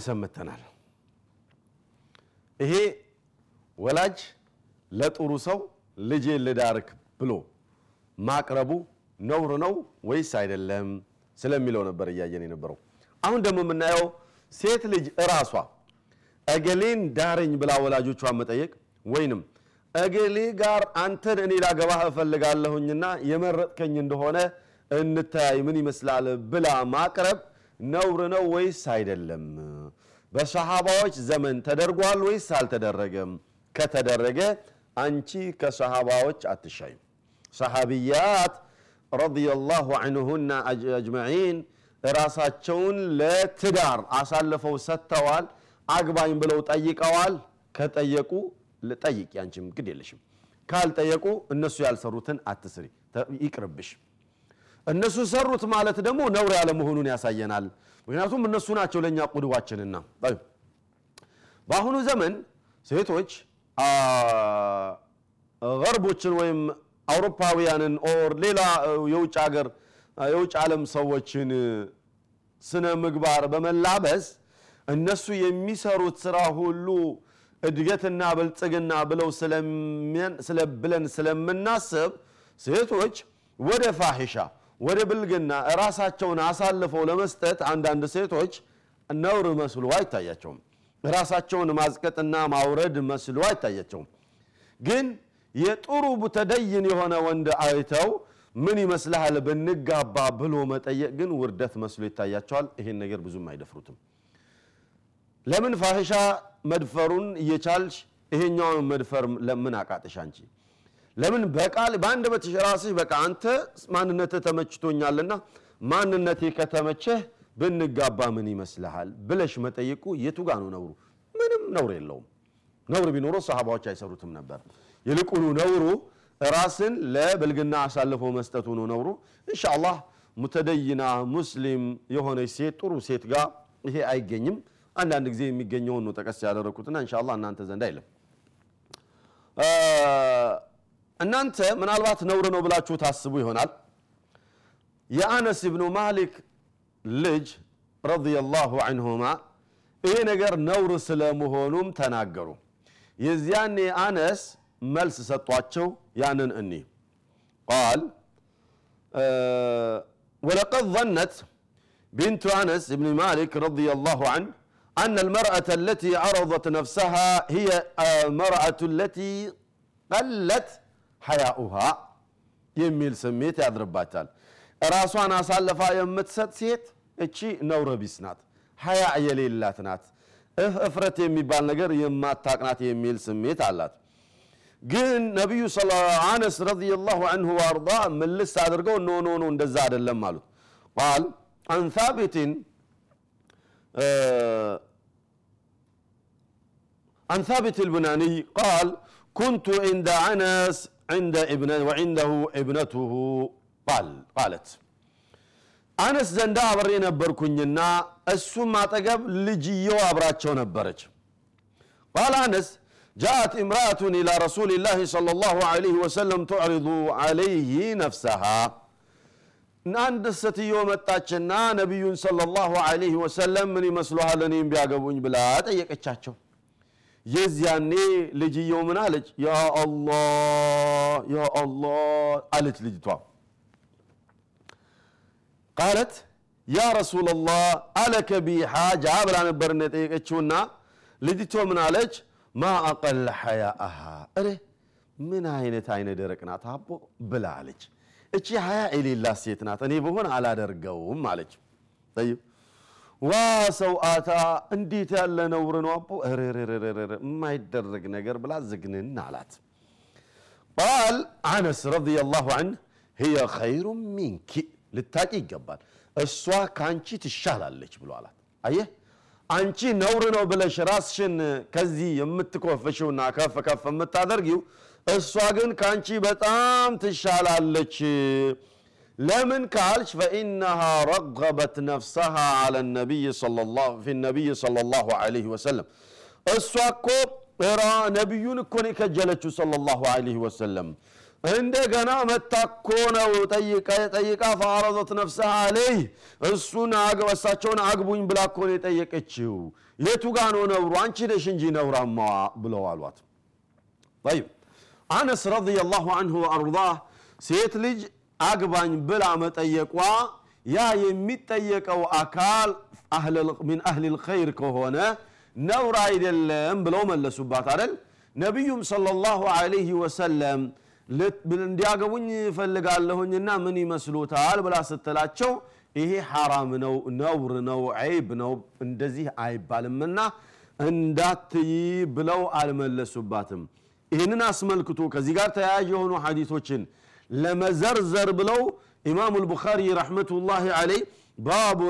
ተመልሰን መተናል። ይሄ ወላጅ ለጥሩ ሰው ልጄን ልዳርክ ብሎ ማቅረቡ ነውር ነው ወይስ አይደለም ስለሚለው ነበር እያየን የነበረው። አሁን ደግሞ የምናየው ሴት ልጅ እራሷ እገሌን ዳረኝ ብላ ወላጆቿን መጠየቅ ወይንም እገሌ ጋር አንተን እኔ ላገባህ እፈልጋለሁኝና የመረጥከኝ እንደሆነ እንተያይ ምን ይመስላል ብላ ማቅረብ ነውር ነው ወይስ አይደለም? በሰሃባዎች ዘመን ተደርጓል ወይስ አልተደረገም? ከተደረገ አንቺ ከሰሃባዎች አትሻይም። ሰሃቢያት ረዲየላሁ ዐንሁና አጅመዒን ራሳቸውን ለትዳር አሳልፈው ሰጥተዋል። አግባኝ ብለው ጠይቀዋል። ከጠየቁ ጠይቂ፣ አንቺም ግድ የለሽም። ካልጠየቁ እነሱ ያልሰሩትን አትስሪ፣ ይቅርብሽ። እነሱ ሰሩት ማለት ደግሞ ነውር ያለ መሆኑን ያሳየናል። ምክንያቱም እነሱ ናቸው ለእኛ ቁድዋችንና። በአሁኑ ዘመን ሴቶች ገርቦችን ወይም አውሮፓውያንን or ሌላ የውጭ ሀገር የውጭ ዓለም ሰዎችን ስነ ምግባር በመላበስ እነሱ የሚሰሩት ስራ ሁሉ እድገትና ብልጽግና ብለው ብለን ስለምናስብ ሴቶች ወደ ፋሒሻ ወደ ብልግና ራሳቸውን አሳልፈው ለመስጠት አንዳንድ ሴቶች ነውር መስሎ አይታያቸውም። ራሳቸውን ማዝቀጥና ማውረድ መስሎ አይታያቸውም። ግን የጥሩ ተደይን የሆነ ወንድ አይተው ምን ይመስልሃል ብንጋባ ብሎ መጠየቅ ግን ውርደት መስሎ ይታያቸዋል። ይሄን ነገር ብዙም አይደፍሩትም። ለምን ፋሒሻ መድፈሩን እየቻልሽ ይሄኛውን መድፈር ለምን አቃጥሽ አንቺ? ለምን በቃል በአንድ በትሽ ራስሽ በቃ አንተ ማንነትህ ተመችቶኛልና ማንነቴ ከተመቸህ ብንጋባ ምን ይመስልሃል ብለሽ መጠየቁ የቱ ጋ ነው ነውሩ? ምንም ነውር የለውም። ነውር ቢኖረው ሰሃባዎች አይሰሩትም ነበር። ይልቁኑ ነውሩ ራስን ለብልግና አሳልፎ መስጠቱ ነው ነውሩ። ኢንሻአላህ ሙተደይና ሙስሊም የሆነች ሴት ጥሩ ሴት ጋር ይሄ አይገኝም። አንዳንድ ጊዜ የሚገኘውን ነው ጠቀስ ያደረኩትና ኢንሻአላህ እናንተ ዘንድ አይለም። እናንተ ምናልባት ነውር ነው ብላችሁ ታስቡ ይሆናል። የአነስ ብኑ ማሊክ ልጅ ረዲየላሁ አንሁማ ይሄ ነገር ነውር ስለመሆኑም ተናገሩ። የዚያኔ አነስ መልስ ሰጧቸው። ያንን እኒ ቃል ወለቀድ ظነት ቢንቱ አነስ ብኒ ማሊክ ረዲየላሁ አንሁ አነ አልመርአተ አለቲ ዐረضት ነፍሰሃ ሂየ መርአቱ አለቲ ቀለት ሀያ ውሃ የሚል ስሜት ያድርባታል። ራሷን አሳልፋ የምትሰጥ ሴት እቺ ነውረቢስ ናት፣ ሀያ የሌላት ናት፣ እፍረት የሚባል ነገር የማታቅናት የሚል ስሜት አላት። ግን ነቢዩ አነስ رضي الله عنه ወአርዳ ምልስ አድርገው no እንደዛ አይደለም አሉት። قال عن ثابت عن ثابت البناني قال كنت عند ابن وعنده ابنته قال قالت አነስ ዘንዳ አብሬ ነበርኩኝና እሱም አጠገብ ልጅየው አብራቸው ነበረች ቃል አነስ ጃአት እምራአቱን ኢላ ረሱልላህ ሰለላሁ ዐለይሂ ወሰለም ቱዕሪዱ ዐለይህ ነፍሰሃ አንድ ሴትዮ መጣችና ነቢዩን ሰለላሁ ዐለይሂ ወሰለም ምን ይመስሉሃል እኔም ቢያገቡኝ ብላ ጠየቀቻቸው የዚያኔ ልጅየው ምን አለች? ያ አላህ ያ አላህ አለች ልጅቷ። ቃለት ያ ረሱላላህ ألك بي حاجة ብላ ነበር የጠየቀችውና ልጅቷ ምን አለች? ما أقل حياءها እረ ምን አይነት አይነ ደረቅ ናት አቦ ብላ አለች። እቺ ሀያ የሌላት ሴት ናት፣ እኔ ብሆን አላደርገውም አለች። وا سوأتاه እንዴት ያለ ነውር ነው አቦ የማይደረግ ነገር ብላ ዝግንን አላት። قال أنس رضي الله عنه ህየ ኸይሩ ሚንኪ ልታቂ ይገባል፣ እሷ ከአንቺ ትሻላለች ብሎ አላት። አየህ አንቺ ነውር ነው ብለሽ ራስሽን ከዚህ የምትኮፍሽውና ከፍ ከፍ የምታደርጊው እሷ ግን ከአንቺ በጣም ትሻላለች። ለምን ካልሽ ፈኢነሃ ረገበት ነፍሰሃ ዐለ ነቢይ ሰለላሁ ዐለይሂ ወሰለም። እሷ እኮ ራ ነቢዩን እኮ ነው የከጀለችው ሰለላሁ ዐለይሂ ወሰለም። እንደገና መታኮ ነው ጠይቃ ፈአረዘት ነፍሰሃ አለይህ እሱን እሳቸውን አግቡኝ ብላ እኮ ነው የጠየቀችው። የቱ ጋ ነው ነብሩ? አንቺ ነሽ እንጂ ነውራማዋ ብለው አሏት። ጠይብ። አነስ ረዲየላሁ አንሁ ወአርዳህ ሴት ልጅ አግባኝ ብላ መጠየቋ ያ የሚጠየቀው አካል ሚን አህል ልኸይር ከሆነ ነውር አይደለም ብለው መለሱባት አደል ነቢዩም ሰለላሁ ዐለይሂ ወሰለም እንዲያገቡኝ እፈልጋለሁኝና ምን ይመስሉታል ብላ ስትላቸው ይሄ ሐራም ነው ነውር ነው ዐይብ ነው እንደዚህ አይባልምና እንዳትይ ብለው አልመለሱባትም። ይህንን አስመልክቶ ከዚህ ጋር ተያያዥ የሆኑ ሐዲቶችን ለመዘርዘር ብለው ኢማሙ ልቡኻሪ ረሕመቱላህ ዐለይህ ባቡ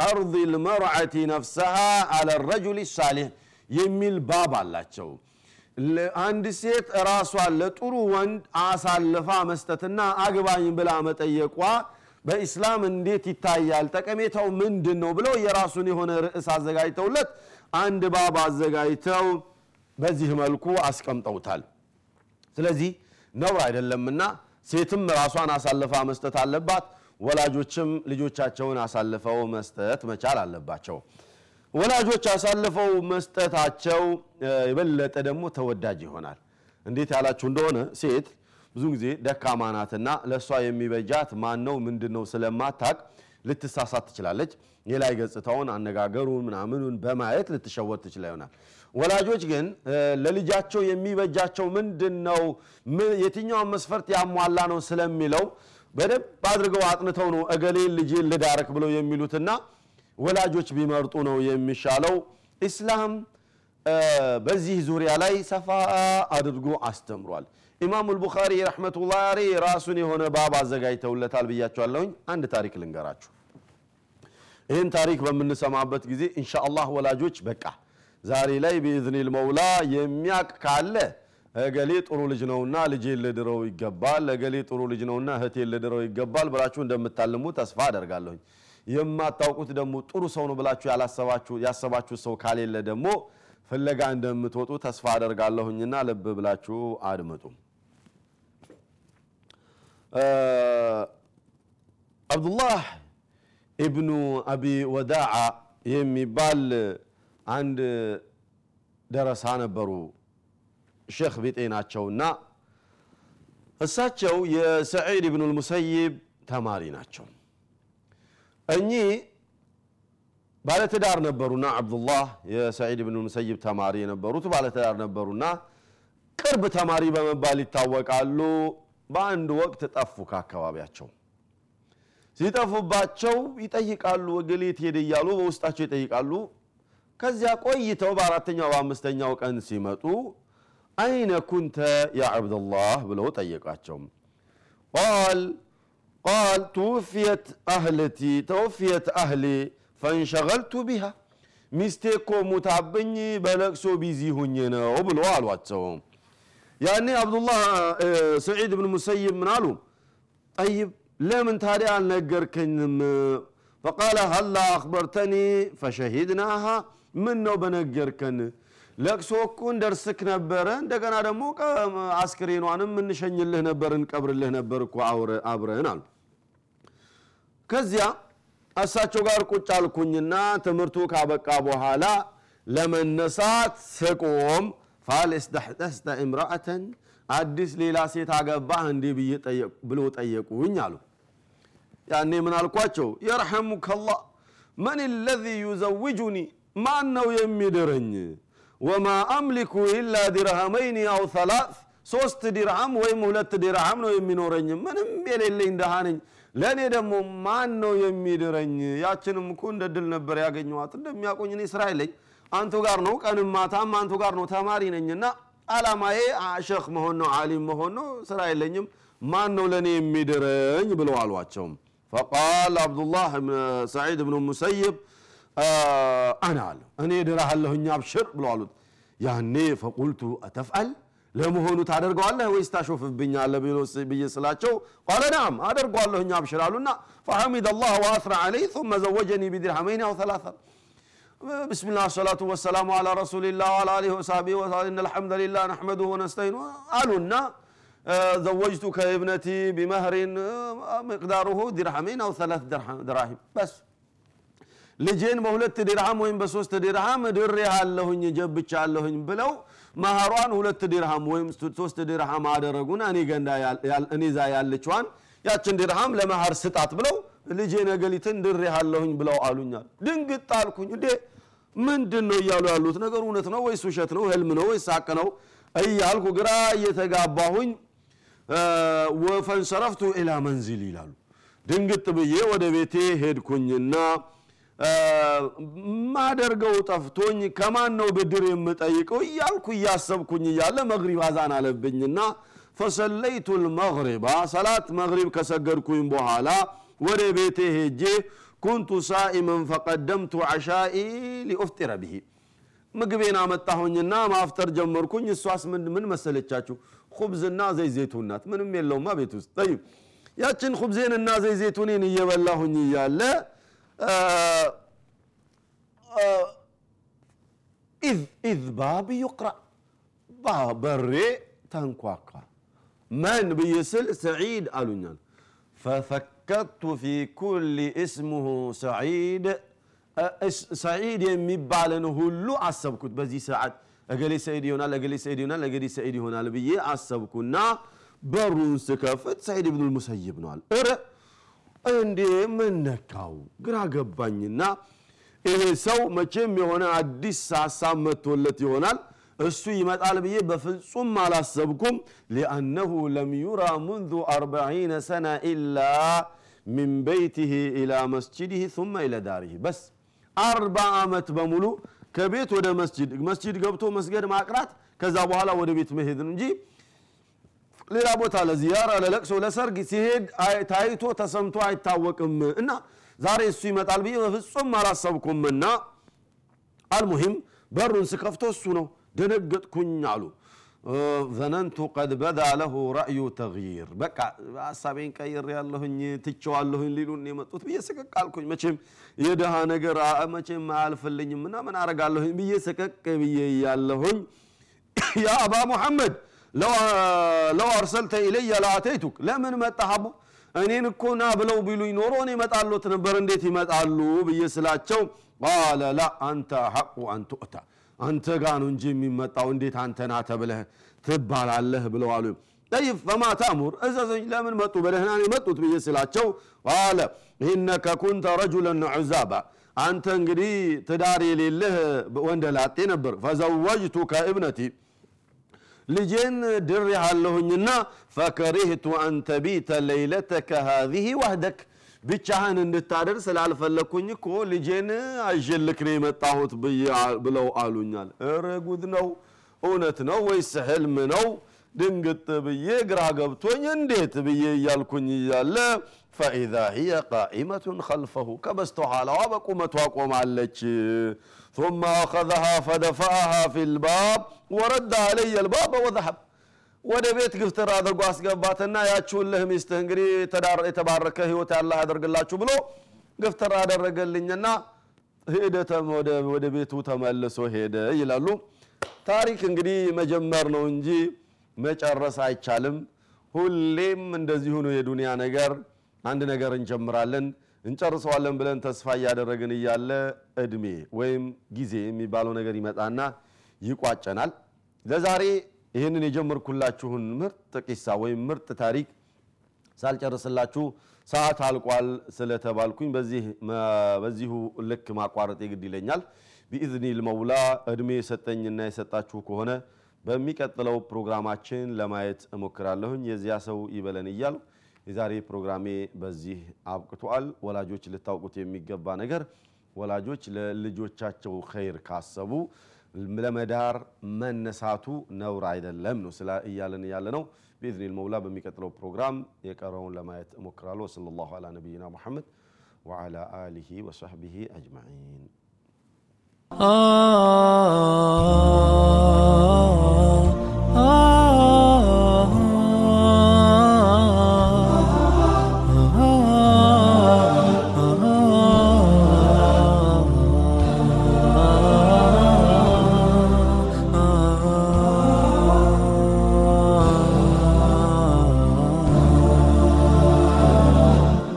ዐርض ልመርዓቲ ነፍሰሃ አለ ረጁል ሳሌሕ የሚል ባብ አላቸው። አንድ ሴት ራሷን ለጥሩ ወንድ አሳልፋ መስጠትና አግባኝ ብላ መጠየቋ በኢስላም እንዴት ይታያል? ጠቀሜታው ምንድን ነው ብለው የራሱን የሆነ ርዕስ አዘጋጅተውለት አንድ ባብ አዘጋጅተው በዚህ መልኩ አስቀምጠውታል። ስለዚህ ነውር አይደለምና ሴትም ራሷን አሳልፋ መስጠት አለባት ወላጆችም ልጆቻቸውን አሳልፈው መስጠት መቻል አለባቸው። ወላጆች አሳልፈው መስጠታቸው የበለጠ ደግሞ ተወዳጅ ይሆናል። እንዴት ያላችሁ እንደሆነ ሴት ብዙ ጊዜ ደካማ ናትና ለእሷ የሚበጃት ማን ነው ምንድን ነው ስለማታቅ ልትሳሳት ትችላለች። የላይ ገጽታውን አነጋገሩን ምናምኑን በማየት ልትሸወት ትችላ ይሆናል ወላጆች ግን ለልጃቸው የሚበጃቸው ምንድን ነው የትኛውን መስፈርት ያሟላ ነው ስለሚለው በደንብ አድርገው አጥንተው ነው እገሌን ልጅን ልዳረክ ብለው የሚሉትና ወላጆች ቢመርጡ ነው የሚሻለው። ኢስላም በዚህ ዙሪያ ላይ ሰፋ አድርጎ አስተምሯል ኢማሙ ልቡኻሪ ረሕመቱላህ አለይ ራሱን የሆነ ባብ አዘጋጅተውለታል ብያቸዋለሁኝ። አንድ ታሪክ ልንገራችሁ። ይህን ታሪክ በምንሰማበት ጊዜ እንሻ ወላጆች በቃ ዛሬ ላይ ቢኢዝኒል መውላ የሚያቅ ካለ እገሌ ጥሩ ልጅ ነውና ልጄን ልድረው ይገባል እገሌ ጥሩ ልጅ ነውና እህቴን ልድረው ይገባል ብላችሁ እንደምታልሙ ተስፋ አደርጋለሁኝ። የማታውቁት ደግሞ ጥሩ ሰው ነው ብላችሁ ያሰባችሁ ሰው ካሌለ ደግሞ ፍለጋ እንደምትወጡ ተስፋ አደርጋለሁኝና ልብ ብላችሁ አድምጡ አብዱላህ ኢብኑ አቢ ወዳዓ የሚባል አንድ ደረሳ ነበሩ። ሼክ ቢጤ ናቸውና እሳቸው የሰዒድ ብኑ ልሙሰይብ ተማሪ ናቸው። እኚህ ባለትዳር ነበሩና አብዱላህ የሰዒድ ብን ሙሰይብ ተማሪ የነበሩት ባለትዳር ነበሩና ቅርብ ተማሪ በመባል ይታወቃሉ በአንድ ወቅት ጠፉ ከአካባቢያቸው። ሲጠፉባቸው ይጠይቃሉ እገሌ የት ሄደ እያሉ በውስጣቸው ይጠይቃሉ። ከዚያ ቆይተው በአራተኛው በአምስተኛው ቀን ሲመጡ أين كنت يا عبد الله ብለው ጠየቃቸው قال قال توفيت أهلي توفيت أهلي فانشغلت بها ሚስቴ እኮ ሞታብኝ በለቅሶ busy ሁኜ ነው ብሎ አሏቸው ያኔ አብዱላህ ሰዒድ ብን ሙሰይብ ምን አሉ? ጠይብ ለምን ታዲያ አልነገርከኝም? ፈቃለ ሀላ አክበርተኒ ፈሸሂድናሃ ምን ነው በነገርከን? ለቅሶ እኮ እንደርስክ ነበረ እንደገና ደግሞ አስክሬኗንም እንሸኝልህ ነበር እንቀብርልህ ነበር እኮ አብረን አሉ። ከዚያ እሳቸው ጋር ቁጭ አልኩኝና ትምህርቱ ካበቃ በኋላ ለመነሳት ስቆም هل استحدثت امرأة አዲስ ሌላ ሴት አገባህ እንዲህ ብሎ ጠየቁኝ አሉ። ያኔ ምን አልኳቸው? يرحمك الله من الذي يزوجني ማን ነው የሚድረኝ? وما أملك إلا درهمين أو ثلاث ሶስት ዲርሃም ወይም ሁለት ዲርሃም ነው የሚኖረኝ ምንም የሌለኝ ደሃ ነኝ። ለእኔ ደግሞ ማን ነው የሚድረኝ? ያችንም እኮ እንደ ድል ነበር ያገኘዋት እንደሚያቆኝ እኔ ስራ የለኝ አንቱ ጋር ነው ቀንም ማታም አንቱ ጋር ነው። ተማሪ ነኝና አላማዬ ሸክ መሆን ነው፣ ዓሊም መሆን ነው። ስራ የለኝም። ማን ነው ለእኔ የሚድረኝ ብለው አሏቸው ፈቃል አብዱላህ ሰዒድ ብኑ ሙሰይብ አና አለ እኔ ድረሃለሁኝ አብሽር ብለው አሉት። ያኔ ፈቁልቱ አተፍአል ለመሆኑ ታደርገዋለህ ወይስ ታሾፍብኛለህ ብዬ ስላቸው ቃለ ናም አደርገዋለሁኝ አብሽር አሉና ፈሐሚድ አላህ ወአስራ ዓለይ ثመ ዘወጀኒ ቢድርሃመይን አው ሰላሳ بسم الله والصلاة والسلام على رسول الله وعلى آله وصحبه وسلم إن الحمد لله نحمده ونستعينه አሉና ዘወጅቱከ እብነቲ ቢመህሪን ሚቅዳሩሁ ዲርሐሜን አው ሰላት ድራሂም በስ ልጄን በሁለት ዲርሃም ወይም በሶስት ዲርሃም ድሬሃለሁኝ ጀብቻለሁኝ ብለው መህሯን ሁለት ዲርሃም ወይም ሶስት ዲርሃም አደረጉና እኔ ገንዳ እኔ ዛ ያለችዋን ያችን ዲርሃም ለመህር ስጣት ብለው ልጄ ነገሊትን ድሬሃለሁኝ ብለው አሉኛል። ድንግጥ አልኩኝ። እንዴ ምንድን ነው እያሉ ያሉት ነገር እውነት ነው ወይስ ውሸት ነው? ህልም ነው ወይስ ሀቅ ነው እያልኩ ግራ እየተጋባሁኝ فانصرفت إلى المنزل ይላሉ። ድንግጥ ብዬ ወደ ቤቴ ሄድኩኝና ማደርገው ጠፍቶኝ ከማን ነው ብድር የምጠይቀው እያልኩ እያሰብኩኝ እያለ መግሪብ አዛን አለብኝና ፈሰለይቱ ልመግሪባ ሰላት መግሪብ ከሰገድኩኝ በኋላ ወደ ቤቴ ሄጄ ኩንቱ ሳኢመን ፈቀደምቱ ዓሻኢ ሊኡፍጢረ ብሂ ምግቤን አመጣሁኝና ማፍጠር ጀመርኩኝ። እሷስ ምን መሰለቻችሁ? ኩብዝና ዘይት ዘይቱን ናት። ምንም የለውማ ቤት ውስጥ ጠይብ። ያችን ኩብዜንና ዘይት ዘይቱኔን እየበላሁኝ እያለ إذ الباب يقرع በሬ ተንኳኳ። من ብዬ ስል አሉኛል። ففكرت في كل اسمه سعيد ሰዒድ የሚባልን ሁሉ አሰብኩት። በዚህ ሰዓት እገሌ ሰዒድ ይሆናል፣ እገሌ ሰዒድ ይሆናል፣ እገሌ ሰዒድ ይሆናል ብዬ አሰብኩና በሩን ስከፍት ሰዒድ ብኑ ልሙሰይብ ነዋል። እረ እንዴ ምን ነካው? ግራ ገባኝና ይሄ ሰው መቼም የሆነ አዲስ ሀሳብ መጥቶለት ይሆናል እሱ ይመጣል ብዬ በፍጹም አላሰብኩም። ሊአነሁ ለም ዩራ ሙንዙ አርበዒነ ሰና ኢላ ሚን በይቲህ ኢላ መስጅድህ ثመ ኢለ ዳሪህ በስ አርባ ዓመት በሙሉ ከቤት ወደ መስጅድ መስጅድ ገብቶ መስገድ ማቅራት ከዛ በኋላ ወደ ቤት መሄድ እንጂ ሌላ ቦታ ለዚያራ ለለቅሶ ለሰርግ ሲሄድ ታይቶ ተሰምቶ አይታወቅም። እና ዛሬ እሱ ይመጣል ብዬ በፍጹም አላሰብኩምና አልሙሂም በሩን ስከፍቶ እሱ ነው ደነገጥኩኝ አሉ። ዘነንቱ ቀድ በዳ ለሁ ረእዩ ተግይር በቃ ሀሳቤን ቀይር ያለሁኝ ትቸዋለሁኝ ሊሉን የመጡት ብዬ ስቅቅ አልኩኝ። መቼም የድሃ ነገር መቼም አያልፍልኝም እና ምን አረጋለሁኝ ብዬ ስቅቅ ብዬ ያለሁኝ ያ አባ ሙሐመድ ለው አርሰልተ ኢለየ ለአተይቱክ ለምን መጣህ እኔን እኮ ና ብለው ቢሉኝ ኖሮ እኔ መጣሎት ነበር እንዴት ይመጣሉ ብዬ ስላቸው ቃለ ላ አንተ ሐቁ አን ቱእታ አንተ ጋ ነው እንጂ የሚመጣው እንዴት አንተ ና ተብለህ ትባላለህ ብለው አሉ። ጠይብ ፈማ ተእሙር እዘዘኝ ለምን መጡ? በደህና የመጡት? ብዬ ስላቸው ቃለ ኢነከ ኩንተ ረጁለን ዑዛባ. አንተ እንግዲህ ትዳር የሌለህ ወንደላጤ ነበር። ፈዘወጅቱከ እብነቲ. ልጄን ድር ያለሁኝና ፈከሪህቱ አን ተቢተ ለይለተከ ሃዚህ ዋህደክ ብቻህን እንድታደር ስላልፈለግኩኝ እኮ ልጄን አይዤልክ ነው የመጣሁት ብለው አሉኛል። እረ ጉድ ነው! እውነት ነው ወይስ ህልም ነው? ድንግጥ ብዬ ግራ ገብቶኝ እንዴት ብዬ እያልኩኝ እያለ ፈኢዛ ሂየ ቃኢመቱን ከልፈሁ ከበስተኋላዋ በቁመቷ ቆማለች። ثم أخذها فدفعها في الباب ورد علي الباب وذهب ወደ ቤት ግፍትር አድርጎ አስገባትና ያችሁልህ ሚስትህ እንግዲህ የተባረከ ህይወት ያላህ ያደርግላችሁ ብሎ ግፍትር አደረገልኝና ሄደ ወደ ቤቱ ተመልሶ ሄደ ይላሉ። ታሪክ እንግዲህ መጀመር ነው እንጂ መጨረስ አይቻልም። ሁሌም እንደዚሁ ነው የዱንያ ነገር። አንድ ነገር እንጀምራለን እንጨርሰዋለን ብለን ተስፋ እያደረግን እያለ እድሜ ወይም ጊዜ የሚባለው ነገር ይመጣና ይቋጨናል። ለዛሬ ይህንን የጀመርኩላችሁን ምርጥ ቂሳ ወይም ምርጥ ታሪክ ሳልጨርስላችሁ ሰዓት አልቋል ስለተባልኩኝ በዚሁ ልክ ማቋረጥ የግድ ይለኛል። ቢኢዝኒል መውላ እድሜ የሰጠኝና የሰጣችሁ ከሆነ በሚቀጥለው ፕሮግራማችን ለማየት እሞክራለሁኝ። የዚያ ሰው ይበለን እያሉ የዛሬ ፕሮግራሜ በዚህ አብቅቷል። ወላጆች ልታውቁት የሚገባ ነገር ወላጆች ለልጆቻቸው ኸይር ካሰቡ ለመዳር መነሳቱ ነውር አይደለም ነው ስላ እያለን ያለ ነው። ቢኢዝኒል መውላ በሚቀጥለው ፕሮግራም የቀረውን ለማየት እሞክራለሁ። ወሰለላሁ ዐላ ነቢይና ሙሐመድ ወዐላ አሊሂ ወሰሕቢሂ አጅመዒን።